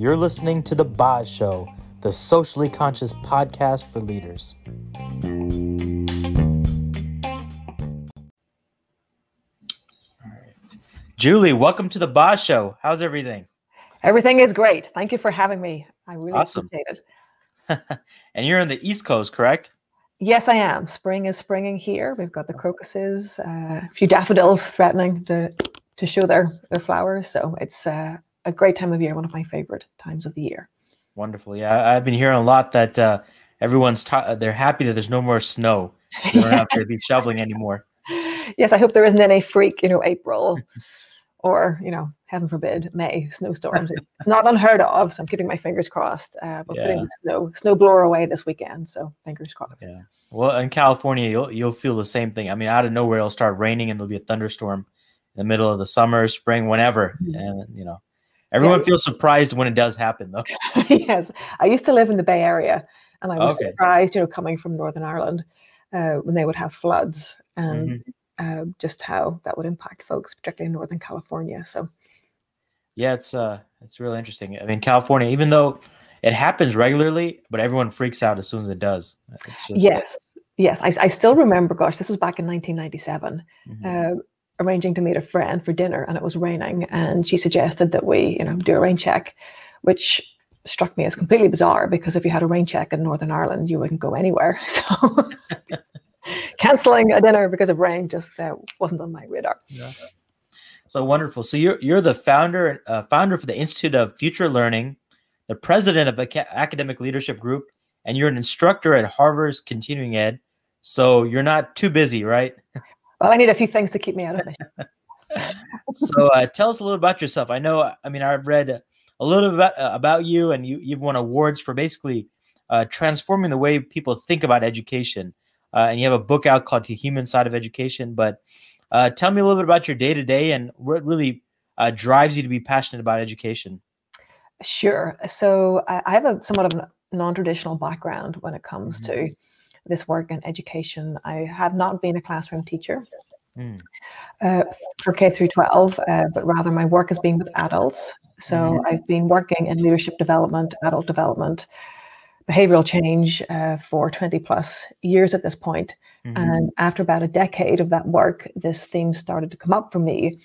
You're listening to The Boz Show, the socially conscious podcast for leaders. Julie, welcome to The Boz Show. How's everything? Everything is great. Thank you for having me. I really Awesome. appreciate it. and you're on the East Coast, correct? Yes, I am. Spring is springing here. We've got the crocuses, uh, a few daffodils threatening to to show their their flowers. So it's uh, a great time of year. One of my favorite times of the year. Wonderful. Yeah, I've been hearing a lot that uh, everyone's ta- they're happy that there's no more snow. They don't have to be shoveling anymore. Yes, I hope there isn't any freak, you know, April or you know, heaven forbid, May snowstorms. It's not unheard of. So I'm keeping my fingers crossed. Uh, but putting the snow snow blower away this weekend. So fingers crossed. Yeah. Well, in California, you'll you'll feel the same thing. I mean, out of nowhere, it'll start raining and there'll be a thunderstorm in the middle of the summer, spring, whenever, Mhm. and you know, everyone Yeah. feels surprised when it does happen, though. yes, I used to live in the Bay Area, and I was Okay. surprised, you know, coming from Northern Ireland, uh, when they would have floods and Mm-hmm. uh, just how that would impact folks, particularly in Northern California. So Yeah, it's uh, it's really interesting. I mean, California, even though it happens regularly, but everyone freaks out as soon as it does. It's just yes, yes, I, I still remember. Gosh, this was back in 1997. Mhm. Uh, arranging to meet a friend for dinner, and it was raining, and she suggested that we, you know, do a rain check, which struck me as completely bizarre because if you had a rain check in Northern Ireland, you wouldn't go anywhere. So canceling a dinner because of rain just uh, wasn't on my radar. yeah. So wonderful. So you're you're the founder uh, founder for the Institute of Future Learning, the president of the Aca- Academic Leadership Group, and you're an instructor at Harvard's Continuing Ed. So you're not too busy, right? Well, I need a few things to keep me out of it. so uh, tell us a little about yourself. I know, I mean, I've read a little bit about, uh, about you, and you you've won awards for basically uh, transforming the way people think about education. Uh, and you have a book out called The Human Side of Education. But uh, tell me a little bit about your day to day and what really uh, drives you to be passionate about education. Sure. So I, I have a somewhat of a non-traditional background when it comes to this work in education. I have not been a classroom teacher Mm. uh, for K through 12, uh, but rather my work has been with adults. So Mhm. I've been working in leadership development, adult development, behavioral change uh, for 20 plus years at this point. Mhm. And after about a decade of that work, this theme started to come up for me,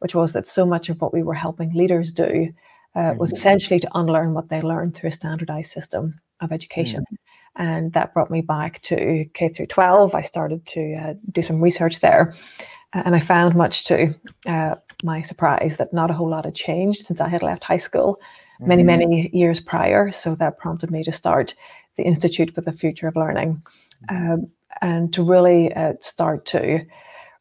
which was that so much of what we were helping leaders do uh, was Mhm. essentially to unlearn what they learned through a standardized system of education. And that brought me back to K through 12. I started to uh, do some research there. uh, And I found, much to uh, my surprise, that not a whole lot had changed since I had left high school many, Mhm. many years prior. So that prompted me to start the Institute for the Future of Learning um, and to really uh, start to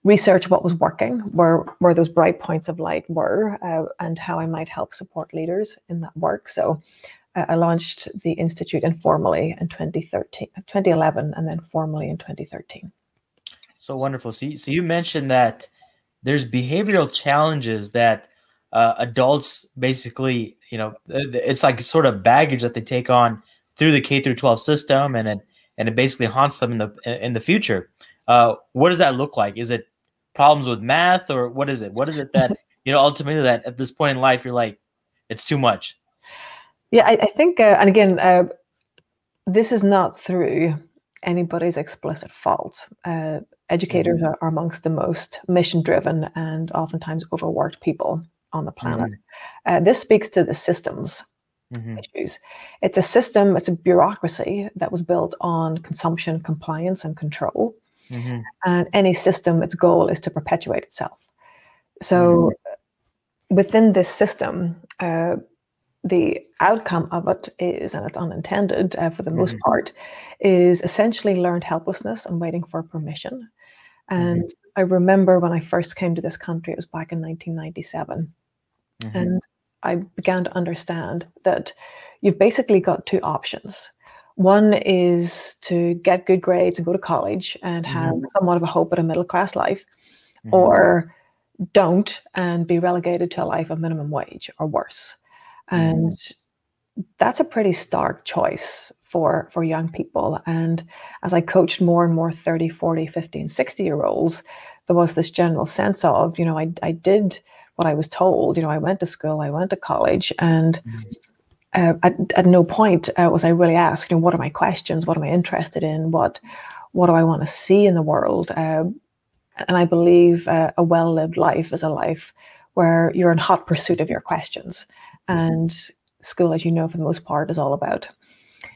research what was working, where, where those bright points of light were, uh, and how I might help support leaders in that work. So uh, I launched the Institute informally in 2013, 2011 and then formally in 2013. So wonderful. So you, so you mentioned that there's behavioral challenges that uh, adults basically, you know, it's like sort of baggage that they take on through the K through 12 system, and it and it basically haunts them in the in the future. Uh, what does that look like? Is it problems with math, or what is it? What is it that you know ultimately that at this point in life you're like, it's too much. Yeah, I, I think, uh, and again, uh, this is not through anybody's explicit fault. Uh, educators are, are amongst the most mission driven and oftentimes overworked people on the planet. Uh, this speaks to the systems Mhm. issues. It's a system, it's a bureaucracy that was built on consumption, compliance, and control. Mhm. And any system, its goal is to perpetuate itself. So within this system, uh, the outcome of it is, and it's unintended uh, for the most Mhm. part, is essentially learned helplessness and waiting for permission. And I remember when I first came to this country, it was back in 1997. Mhm. And I began to understand that you've basically got two options. One is to get good grades and go to college and have somewhat of a hope at a middle class life, Mhm. or don't and be relegated to a life of minimum wage or worse. And that's a pretty stark choice for for young people and as i coached more and more 30 40 50 and 60 year olds there was this general sense of you know i, I did what i was told you know i went to school i went to college and uh, at, at no point uh, was I really asked, you know, what are my questions? What am I interested in? What what do I want to see in the world? Uh, and I believe uh, a well lived life is a life where you're in hot pursuit of your questions. And school, as you know, for the most part, is all about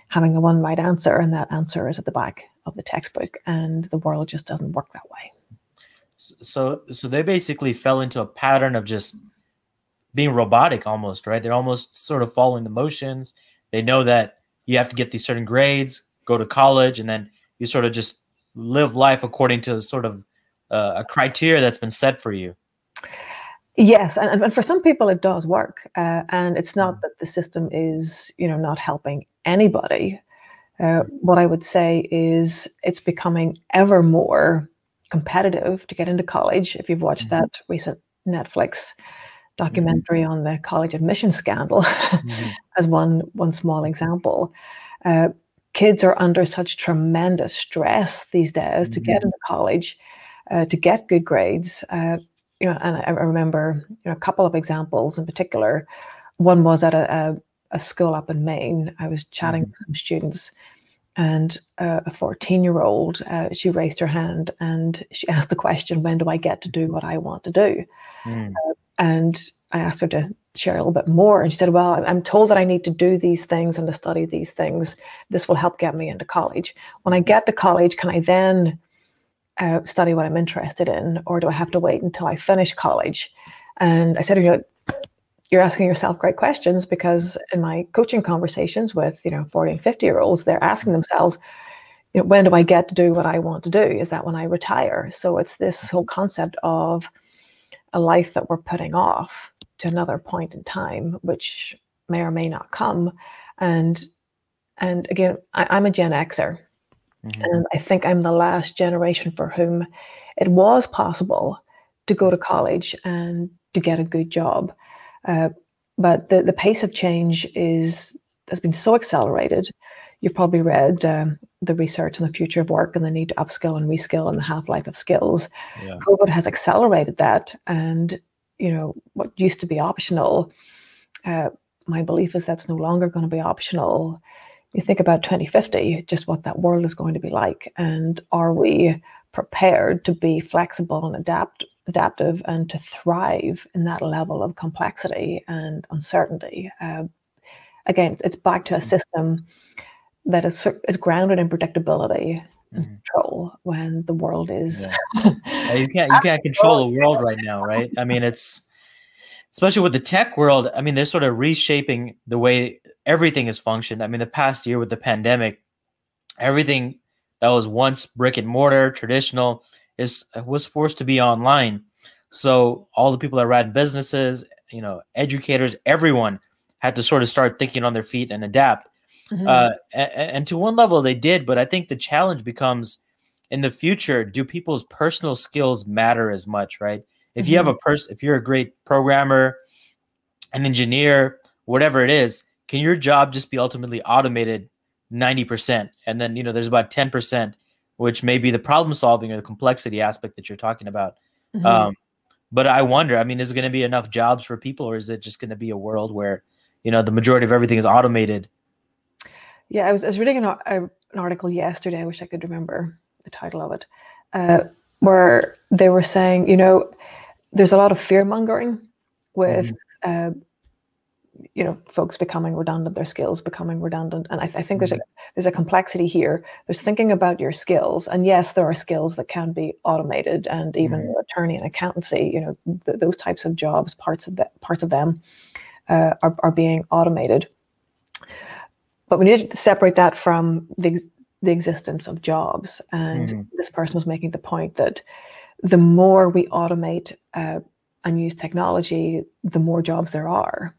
having a one right answer, and that answer is at the back of the textbook. And the world just doesn't work that way. So, so they basically fell into a pattern of just being robotic almost, right? They're almost sort of following the motions. They know that you have to get these certain grades, go to college, and then you sort of just live life according to sort of uh, a criteria that's been set for you. Yes, and, and for some people it does work, uh, and it's not mm. that the system is, you know, not helping anybody. Uh, what I would say is it's becoming ever more competitive to get into college. If you've watched mm-hmm. that recent Netflix Mm-hmm. documentary mm-hmm. on the college admission scandal mm-hmm. as one one small example. Uh, kids are under such tremendous stress these days to get mm-hmm. into college, uh, to get good grades. You know, and I, I remember you know, a couple of examples in particular. One was at a, a, a school up in Maine. I was chatting with some students, and uh, a 14 year old, uh, she raised her hand and she asked the question, When do I get to do what I want to do? Mm. Uh, and I asked her to share a little bit more. And she said, Well, I'm told that I need to do these things and to study these things. This will help get me into college. When I get to college, can I then uh, study what I'm interested in? Or do I have to wait until I finish college? And I said, You know, you're asking yourself great questions because in my coaching conversations with, you know, 40 and 50 year olds, they're asking themselves, you know, when do I get to do what I want to do? Is that when I retire? So it's this whole concept of a life that we're putting off to another point in time, which may or may not come. And and again, I, am a Gen Xer, mm-hmm. and I think I'm the last generation for whom it was possible to go to college and to get a good job. Uh, but the, the pace of change is has been so accelerated. You've probably read um, the research on the future of work and the need to upskill and reskill and the half life of skills. Yeah. COVID has accelerated that, and you know what used to be optional. Uh, my belief is that's no longer going to be optional. You think about 2050, just what that world is going to be like, and are we prepared to be flexible and adapt adaptive and to thrive in that level of complexity and uncertainty? Uh, again, it's back to a mm. system that is is grounded in predictability and mm-hmm. control when the world is yeah. you can't you can't control the world right now right i mean it's especially with the tech world i mean they're sort of reshaping the way everything has functioned i mean the past year with the pandemic everything that was once brick and mortar traditional is was forced to be online so all the people that ran businesses you know educators everyone had to sort of start thinking on their feet and adapt Mm-hmm. Uh, and, and to one level, they did, but I think the challenge becomes in the future: do people's personal skills matter as much? Right? If mm-hmm. you have a person, if you're a great programmer, an engineer, whatever it is, can your job just be ultimately automated 90%? And then, you know, there's about 10%, which may be the problem solving or the complexity aspect that you're talking about. Mm-hmm. Um, but I wonder, I mean, is it going to be enough jobs for people or is it just going to be a world where, you know, the majority of everything is automated yeah, I was, I was reading an, an article yesterday. I wish I could remember the title of it, uh, where they were saying, you know, there's a lot of fear mongering with, mm. uh, you know, folks becoming redundant, their skills becoming redundant, and I, I think there's a mm-hmm. there's a complexity here. There's thinking about your skills, and yes, there are skills that can be automated, and even mm. attorney and accountancy, you know, th- those types of jobs, parts of that, parts of them, uh, are are being automated but we need to separate that from the, the existence of jobs. And mm-hmm. this person was making the point that the more we automate uh, and use technology, the more jobs there are.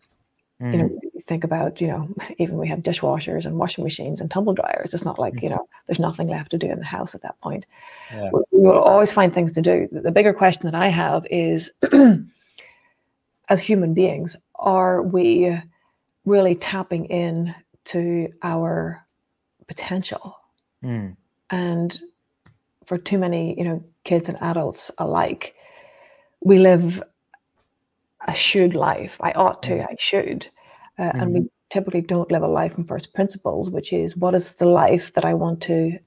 Mm. You know, think about, you know, even we have dishwashers and washing machines and tumble dryers. It's not like, mm-hmm. you know, there's nothing left to do in the house at that point. Yeah. We, we will always find things to do. The bigger question that I have is as human beings, are we really tapping in to our potential. Mm. And for too many, you know, kids and adults alike, we live a should life. I ought to, mm. I should. Uh, mm. And we typically don't live a life from first principles, which is what is the life that I want to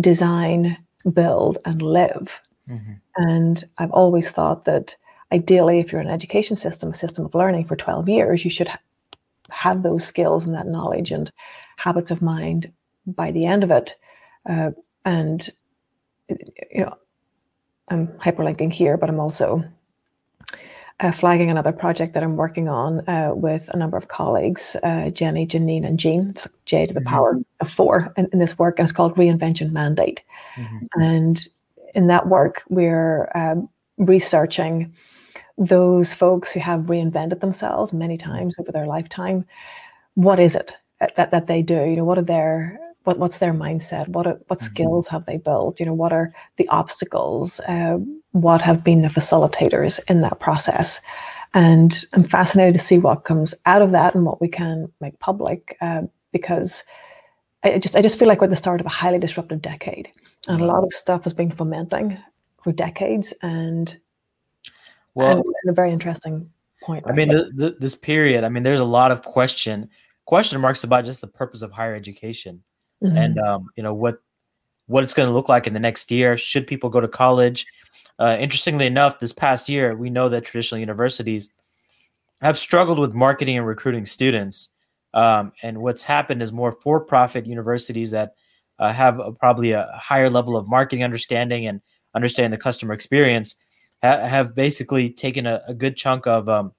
design, build, and live. Mm-hmm. And I've always thought that ideally, if you're an education system, a system of learning for 12 years, you should ha- have those skills and that knowledge and habits of mind by the end of it. Uh, and, you know, I'm hyperlinking here, but I'm also uh, flagging another project that I'm working on uh, with a number of colleagues, uh, Jenny, Janine, and Jean. It's J to the mm-hmm. power of four in, in, this work, and it's called Reinvention Mandate. Mm-hmm. And in that work, we're um, researching those folks who have reinvented themselves many mm-hmm. times over their lifetime. What is it that, that they do? You know, what are their what, what's their mindset? What are, what mm-hmm. skills have they built? You know, what are the obstacles? Uh, what have been the facilitators in that process? And I'm fascinated to see what comes out of that and what we can make public uh, because I just I just feel like we're at the start of a highly disruptive decade, and a lot of stuff has been fomenting for decades, and well, and a very interesting point. I mean, the, the, this period. I mean, there's a lot of question question marks about just the purpose of higher education, mm-hmm. and um, you know what what it's going to look like in the next year. Should people go to college? Uh, interestingly enough, this past year, we know that traditional universities have struggled with marketing and recruiting students. Um, and what's happened is more for-profit universities that uh, have a, probably a higher level of marketing understanding and understand the customer experience ha- have basically taken a, a good chunk of um,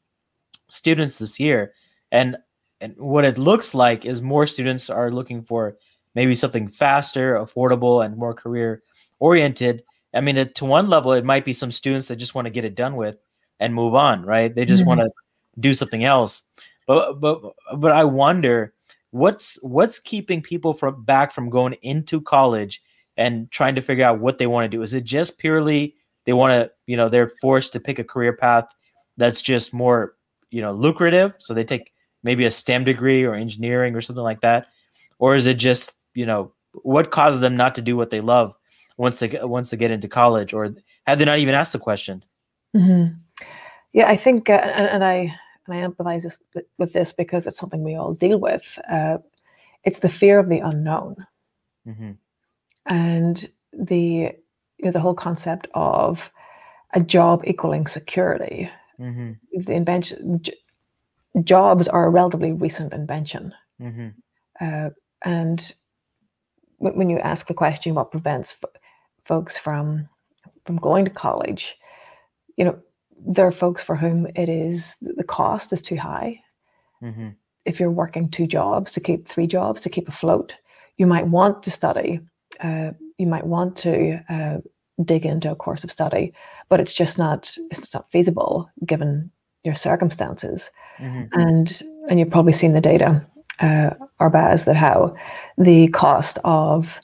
students this year. And and what it looks like is more students are looking for maybe something faster, affordable, and more career oriented. I mean, to one level, it might be some students that just want to get it done with and move on, right? They just mm-hmm. want to do something else. But but but I wonder what's what's keeping people from back from going into college and trying to figure out what they want to do. Is it just purely they want to, you know, they're forced to pick a career path that's just more, you know, lucrative, so they take maybe a STEM degree or engineering or something like that, or is it just, you know, what causes them not to do what they love once they get, once they get into college, or have they not even asked the question? Mm-hmm. Yeah, I think, uh, and, and I and I empathize this, with this because it's something we all deal with. Uh, it's the fear of the unknown, mm-hmm. and the you know, the whole concept of a job equaling security. Mm-hmm. The invention j- jobs are a relatively recent invention, mm-hmm. uh, and when you ask the question, what prevents folks from from going to college, you know, there are folks for whom it is the cost is too high. Mm-hmm. If you're working two jobs to keep three jobs to keep afloat, you might want to study. Uh, you might want to uh, dig into a course of study, but it's just not it's not feasible given your circumstances. Mm-hmm. And and you've probably seen the data, uh, Arbaz, that how the cost of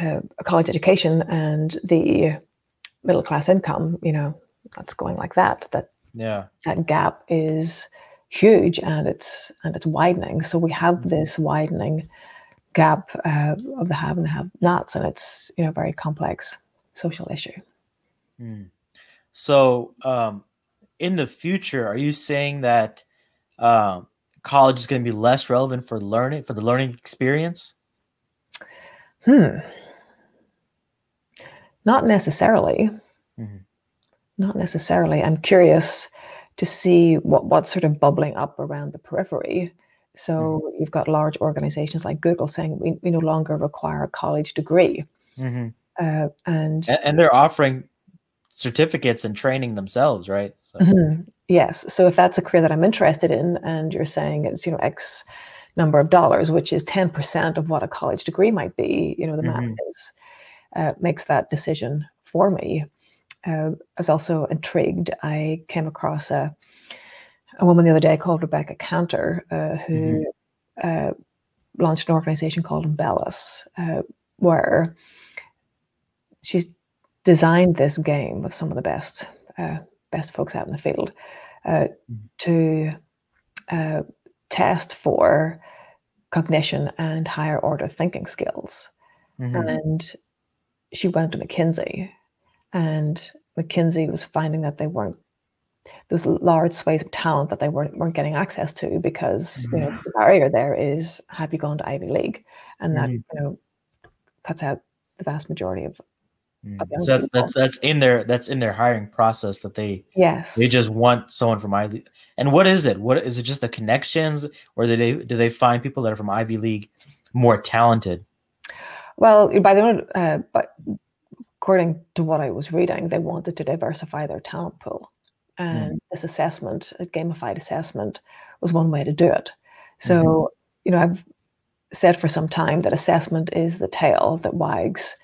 uh, a college education and the middle class income, you know, that's going like that. That yeah, that gap is huge and it's and it's widening. So we have mm-hmm. this widening gap uh, of the have and the have nots, and it's you know very complex social issue. Mm. So um, in the future, are you saying that um, college is going to be less relevant for learning for the learning experience? Hmm. Not necessarily. Mm-hmm. Not necessarily. I'm curious to see what what's sort of bubbling up around the periphery. So mm-hmm. you've got large organizations like Google saying we, we no longer require a college degree. Mm-hmm. Uh, and, and they're offering certificates and training themselves, right? So. Mm-hmm. Yes. So if that's a career that I'm interested in, and you're saying it's you know X number of dollars, which is 10% of what a college degree might be, you know, the mm-hmm. math is uh, makes that decision for me uh, I was also intrigued. I came across a a woman the other day called Rebecca Kantar, uh, who mm-hmm. uh, launched an organization called Imbellus, uh, where she's designed this game with some of the best uh, best folks out in the field uh, mm-hmm. to test for cognition and higher order thinking skills. Mm-hmm. And she went to McKinsey and McKinsey was finding that they weren't those large swathes of talent that they weren't, weren't getting access to because Mm-hmm. you know the barrier there is have you gone to Ivy League, and that Mhm. you know cuts out the vast majority of Mm. So that's that's that's in their that's in their hiring process that they yes they just want someone from Ivy. And what is it? What is it? Just the connections, or do they do they find people that are from Ivy League more talented? Well, by the uh, but according to what I was reading, they wanted to diversify their talent pool, and this assessment, a gamified assessment, was one way to do it. So, you know, I've said for some time that assessment is the tail that wags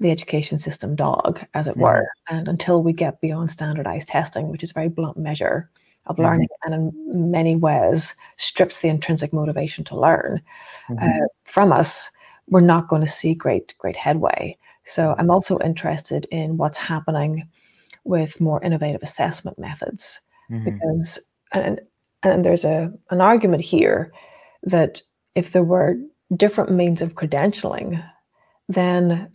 the education system dog, as it were. And until we get beyond standardized testing, which is a very blunt measure of Mhm. learning, and in many ways strips the intrinsic motivation to learn Mhm. uh, from us, we're not going to see great great headway. So I'm also interested in what's happening with more innovative assessment methods Mhm. because and and there's a an argument here that if there were different means of credentialing, then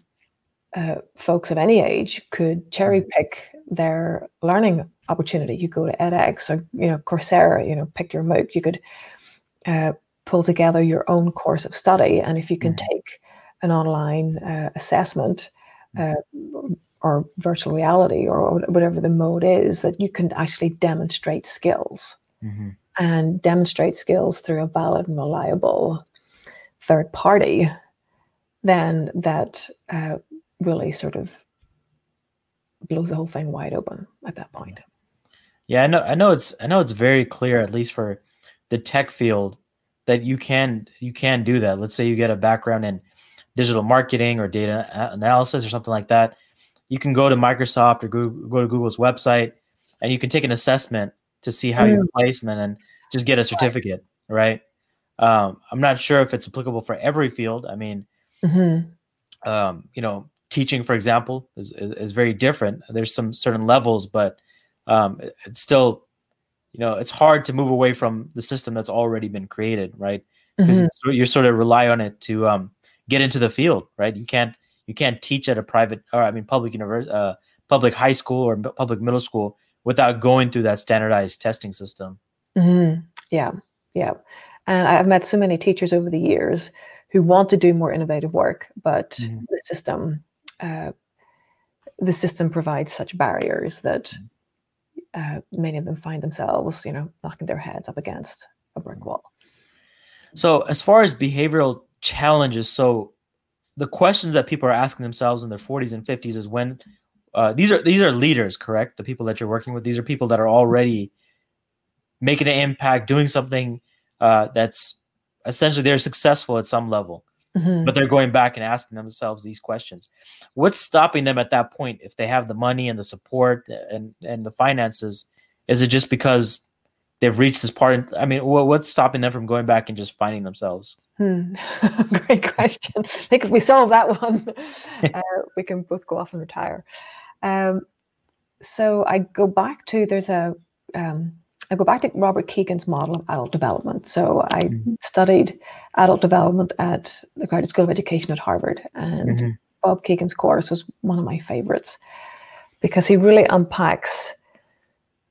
uh, folks of any age could cherry pick their learning opportunity. You go to edX or you know Coursera, you know, pick your MOOC. You could uh, pull together your own course of study, and if you can Mhm. take an online uh, assessment uh, or virtual reality or whatever the mode is, that you can actually demonstrate skills Mhm. and demonstrate skills through a valid and reliable third party, then that uh, really sort of blows the whole thing wide open at that point. Yeah, I know. I know it's. I know it's very clear, at least for the tech field, that you can you can do that. Let's say you get a background in digital marketing or data analysis or something like that. You can go to Microsoft or go, go to Google's website, and you can take an assessment to see how you place, and then, then just get a certificate. Right. Um, I'm not sure if it's applicable for every field. I mean, Mhm. um, you know, teaching, for example, is, is, is very different. There's some certain levels, but um, it- it's still, you know, it's hard to move away from the system that's already been created, right? Because Mhm. you sort of rely on it to um, get into the field, right? You can't you can't teach at a private or I mean public university, uh, public high school or public middle school without going through that standardized testing system. Mhm. Yeah, yeah. And I've met so many teachers over the years who want to do more innovative work, but Mhm. the system, uh, the system provides such barriers that uh, many of them find themselves, you know, knocking their heads up against a brick wall. So as far as behavioral challenges, so the questions that people are asking themselves in their 40s and 50s is when uh, these are these are leaders, correct? The people that you're working with, these are people that are already making an impact, doing something uh, that's essentially they're successful at some level, Mhm. but they're going back and asking themselves these questions. What's stopping them at that point if they have the money and the support and and the finances? Is it just because they've reached this part? I mean, wha- what's stopping them from going back and just finding themselves? Hmm. Great question. I think if we solve that one, uh, we can both go off and retire. Um, so I go back to there's a um, I go back to Robert Kegan's model of adult development. So I Mhm. studied adult development at the Graduate School of Education at Harvard, and Mhm. Bob Kegan's course was one of my favorites because he really unpacks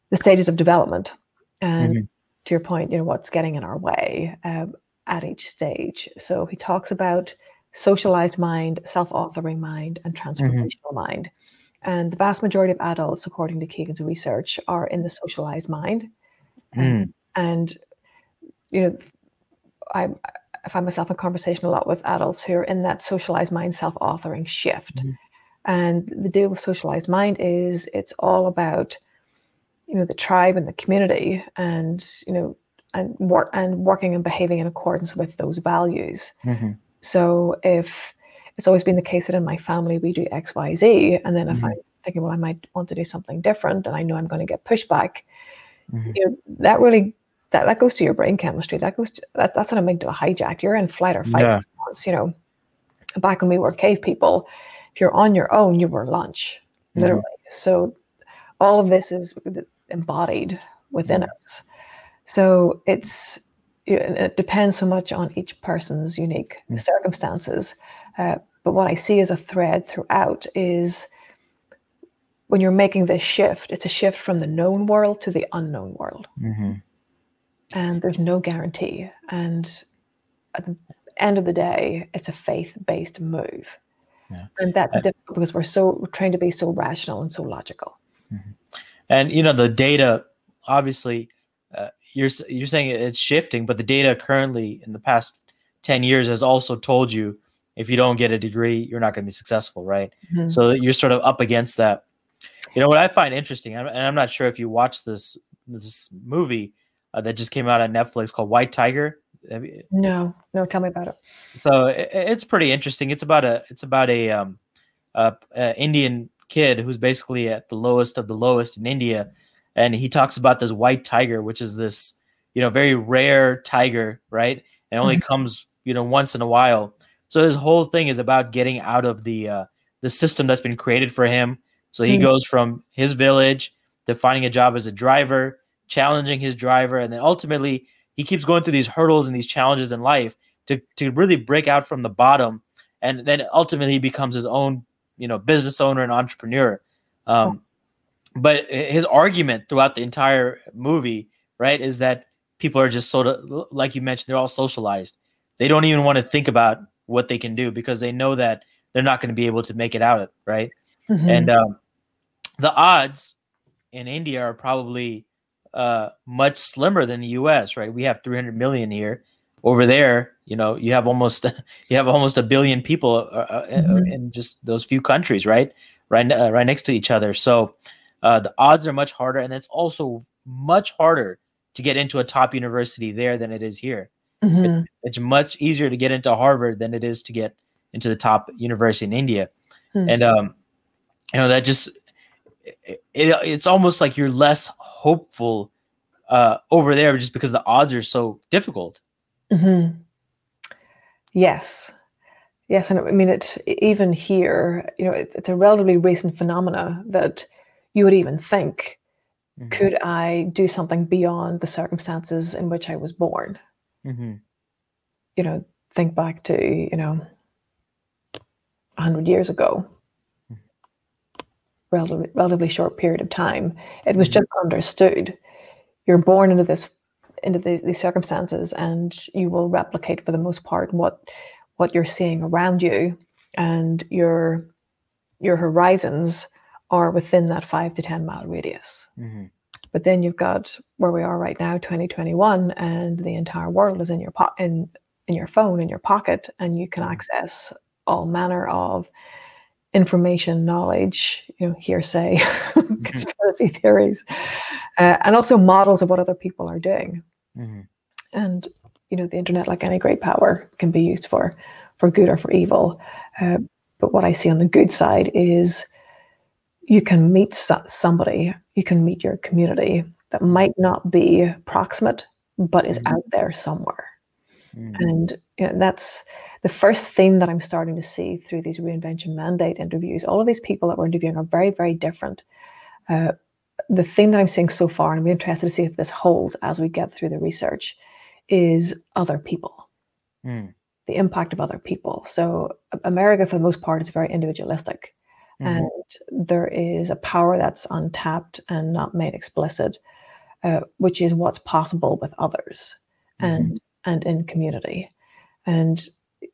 the stages of development and Mhm. to your point, you know, what's getting in our way um, at each stage. So he talks about socialized mind, self-authoring mind, and transformational mind. And the vast majority of adults, according to Kegan's research, are in the socialized mind. Mm. And you know, I, I find myself in conversation a lot with adults who are in that socialized mind, self-authoring shift. Mhm. And the deal with socialized mind is it's all about you know the tribe and the community and you know and work and working and behaving in accordance with those values Mhm. so if it's always been the case that in my family we do x y z and then if Mhm. i'm thinking well i might want to do something different and i know i'm going to get pushback Mhm. you know that really that, that goes to your brain chemistry that goes to, that, that's an amygdala hijack you're in flight or fight Yeah. response you know back when we were cave people if you're on your own you were lunch literally so all of this is embodied within Mhm. us so it's it depends so much on each person's unique Mm. circumstances uh, but what i see as a thread throughout is when you're making this shift, it's a shift from the known world to the unknown world. hmm And there's no guarantee. And at the end of the day, it's a faith based move. Yeah. And that's Uh, difficult because we're so we're trained to be so rational and so logical. And you know the data, obviously, uh, you're you're saying it's shifting, but the data currently in the past ten years has also told you if you don't get a degree, you're not going to be successful, right? Mhm. So you're sort of up against that. You know what I find interesting, and I'm- not sure if you watched this this movie uh, that just came out on Netflix called White Tiger. You- No, no, tell me about it. so i- i- it's pretty interesting. It's about a it's about a um a, a Indian kid who's basically at the lowest of the lowest in India, and he talks about this white tiger, which is this you know very rare tiger, right? And only comes you know once in a while. So his whole thing is about getting out of the uh, the system that's been created for him. So he Mm. goes from his village to finding a job as a driver, challenging his driver, and then ultimately he keeps going through these hurdles and these challenges in life to to really break out from the bottom, and then ultimately he becomes his own you know business owner and entrepreneur. Um, But his argument throughout the entire movie, right, is that people are just sort of like you mentioned, they're all socialized. They don't even want to think about what they can do because they know that they're not going to be able to make it out, right? Mhm. And um, the odds in India are probably uh, much slimmer than the U.S. Right? We have 300 million here. Over there, you know, you have almost you have almost a billion people uh, uh, Mhm. in just those few countries, right? Right, uh, right next to each other. So uh, the odds are much harder, and it's also much harder to get into a top university there than it is here Mhm. it's, it's much easier to get into Harvard than it is to get into the top university in India. Hmm. And um, you know that just it, it, it's almost like you're less hopeful uh, over there just because the odds are so difficult. Mhm. Yes, yes, and I mean it. Even here, you know, it, it's a relatively recent phenomena that you would even think, Mhm. could I do something beyond the circumstances in which I was born? Mhm. You know, think back to you know, a hundred years ago, relatively relatively short period of time. It was Mhm. just understood. You're born into this into these, these circumstances and you will replicate for the most part what what you're seeing around you and your your horizons are within that five to ten mile radius Mhm. but then you've got where we are right now 2021 and the entire world is in your po- in in your phone in your pocket and you can Mhm. access all manner of information knowledge you know hearsay conspiracy theories uh, and also models of what other people are doing Mhm. and you know the internet like any great power can be used for for good or for evil uh, but what i see on the good side is you can meet so- somebody you can meet your community that might not be proximate but is Mhm. out there somewhere Mhm. and you know, that's the first theme that i'm starting to see through these reinvention mandate interviews all of these people that we're interviewing are very very different uh, the thing that I'm seeing so far, and I'm interested to see if this holds as we get through the research, is other people, Mhm. the impact of other people. So, America, for the most part, is very individualistic, Mhm. and there is a power that's untapped and not made explicit, uh, which is what's possible with others and and in community. And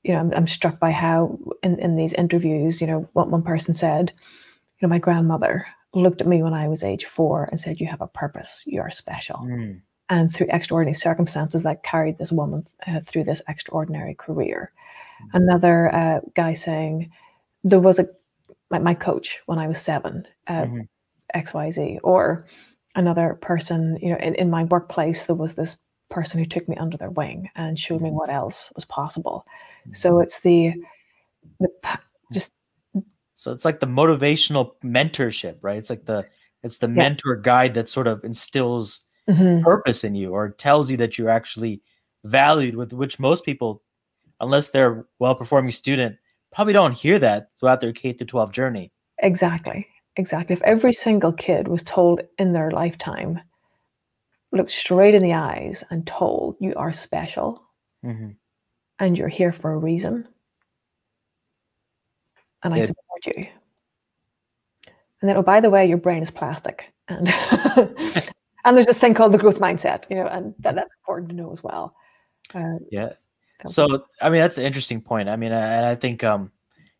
you know, I'm, I'm struck by how in, in these interviews, you know, what one person said, you know, my grandmother looked at me when I was age four and said, "You have a purpose. You are special." Mhm. And through extraordinary circumstances, that carried this woman uh, through this extraordinary career. Another uh, guy saying, "There was a my, my coach when I was seven, uh, Mhm. X Y Z," or another person, you know, in, in my workplace, there was this person who took me under their wing and showed me what else was possible. So it's the the just So it's like the motivational mentorship, right? It's like the it's the Yeah. mentor guide that sort of instills mhm. purpose in you or tells you that you're actually valued with which most people unless they're a well-performing student probably don't hear that throughout their K through 12 journey. Exactly. Exactly. If every single kid was told in their lifetime, looked straight in the eyes and told, you are special Mhm. and you're here for a reason, and I support you, and then oh by the way your brain is plastic and and there's this thing called the growth mindset you know and that, that's important to know as well. Uh, yeah. so i mean that's an interesting point. I mean and I, I think um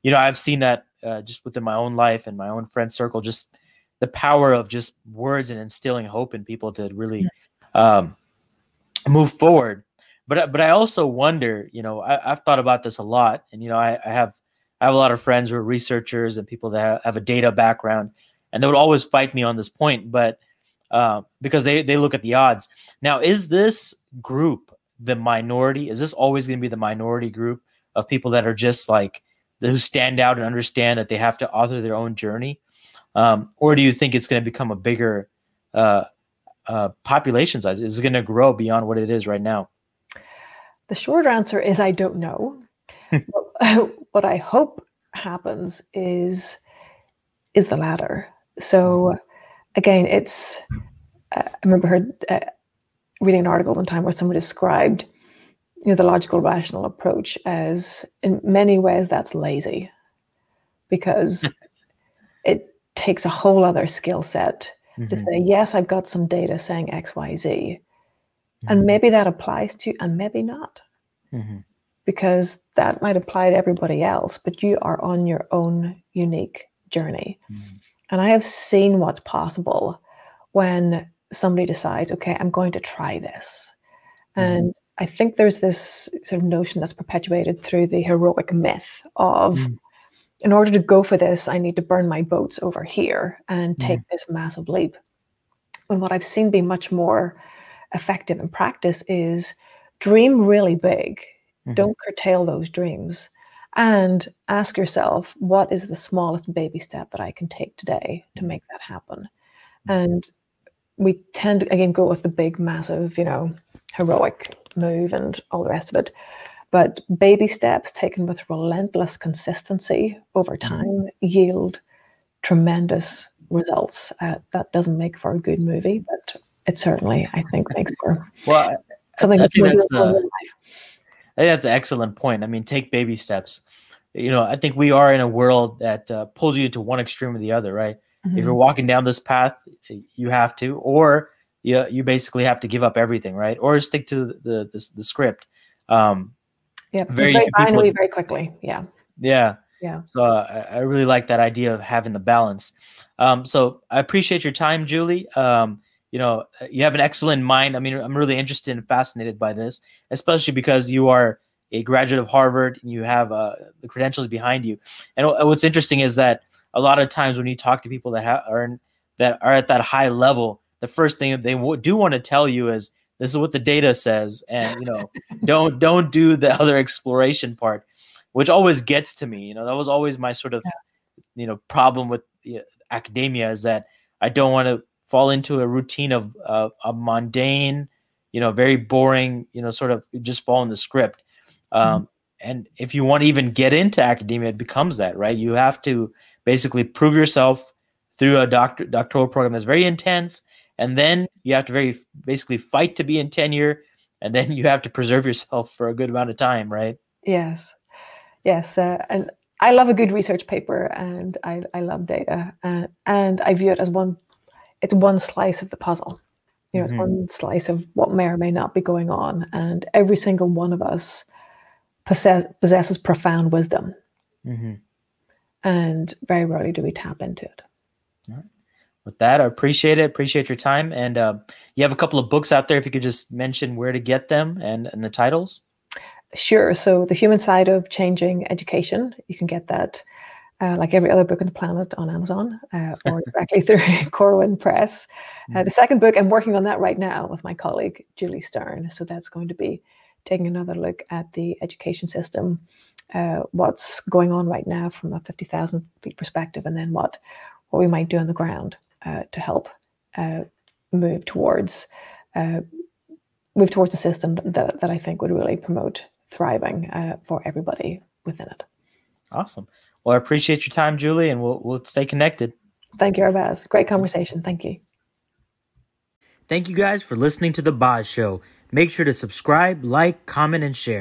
you know i've seen that uh, just within my own life and my own friend circle just the power of just words and instilling hope in people to really um, move forward but but i also wonder you know I, have thought about this a lot and you know I, I have I have a lot of friends who are researchers and people that have a data background, and they would always fight me on this point, but uh, because they they look at the odds. Now, is this group the minority? Is this always going to be the minority group of people that are just like who stand out and understand that they have to author their own journey, um, or do you think it's going to become a bigger uh, uh, population size? Is it going to grow beyond what it is right now? The short answer is I don't know. what I hope happens is is the latter. So again, it's uh, I remember heard, uh, reading an article one time where someone described you know the logical rational approach as in many ways that's lazy because it takes a whole other skill set mm-hmm. to say yes i've got some data saying xyz mm-hmm. and maybe that applies to you and maybe not mm-hmm because that might apply to everybody else, but you are on your own unique journey. Mm-hmm. And I have seen what's possible when somebody decides, okay, I'm going to try this. Mm-hmm. And I think there's this sort of notion that's perpetuated through the heroic myth of, mm-hmm. In order to go for this, I need to burn my boats over here and take this massive leap. And what I've seen be much more effective in practice is dream really big Mm-hmm. Don't curtail those dreams. And ask yourself, what is the smallest baby step that I can take today to make that happen? Mm-hmm. And we tend to, again, go with the big, massive, you know, heroic move and all the rest of it. But baby steps taken with relentless consistency over mm-hmm. time mm-hmm. yield tremendous results. Uh, that doesn't make for a good movie, but it certainly, I think, makes for well, something that's more that's, uh, life. I think that's an excellent point. I mean, take baby steps. You know, I think we are in a world that uh, pulls you to one extreme or the other, right? Mm-hmm. If you're walking down this path, you have to, or you, you basically have to give up everything, right? Or stick to the the, the script. Um, yeah, very, very binary, very quickly. Yeah. Yeah. Yeah. So uh, I really like that idea of having the balance. Um, so I appreciate your time, Julie. Um, you know you have an excellent mind i mean i'm really interested and fascinated by this especially because you are a graduate of harvard and you have uh, the credentials behind you and what's interesting is that a lot of times when you talk to people that ha- are in, that are at that high level the first thing they w- do want to tell you is this is what the data says and you know don't don't do the other exploration part which always gets to me you know that was always my sort of you know problem with you know, academia is that i don't want to fall into a routine of uh, a mundane, you know, very boring, you know, sort of just follow the script. Um, mm-hmm. And if you want to even get into academia, it becomes that, right? You have to basically prove yourself through a doctor doctoral program that's very intense, and then you have to very basically fight to be in tenure, and then you have to preserve yourself for a good amount of time, right? Yes, yes, uh, and I love a good research paper, and I, I love data, uh, and I view it as one it's one slice of the puzzle. You know, mm-hmm. it's one slice of what may or may not be going on, and every single one of us possess, possesses profound wisdom, mm-hmm. and very rarely do we tap into it. With that, I appreciate it. Appreciate your time, and uh, you have a couple of books out there. If you could just mention where to get them and and the titles. Sure. So, the human side of changing education, you can get that uh, like every other book on the planet on Amazon uh, or directly through Corwin Press. Uh, the mm. second book, I'm working on that right now with my colleague Julie Stern. So that's going to be taking another look at the education system, uh, what's going on right now from a 50,000 feet perspective, and then what, what we might do on the ground uh, to help uh, move towards move towards a system that, that I think would really promote thriving for everybody within it. Awesome. Well, I appreciate your time, Julie, and we'll we'll stay connected. Thank you, Arbaz. Great conversation. Thank you. Thank you guys for listening to the Boz Show. Make sure to subscribe, like, comment, and share.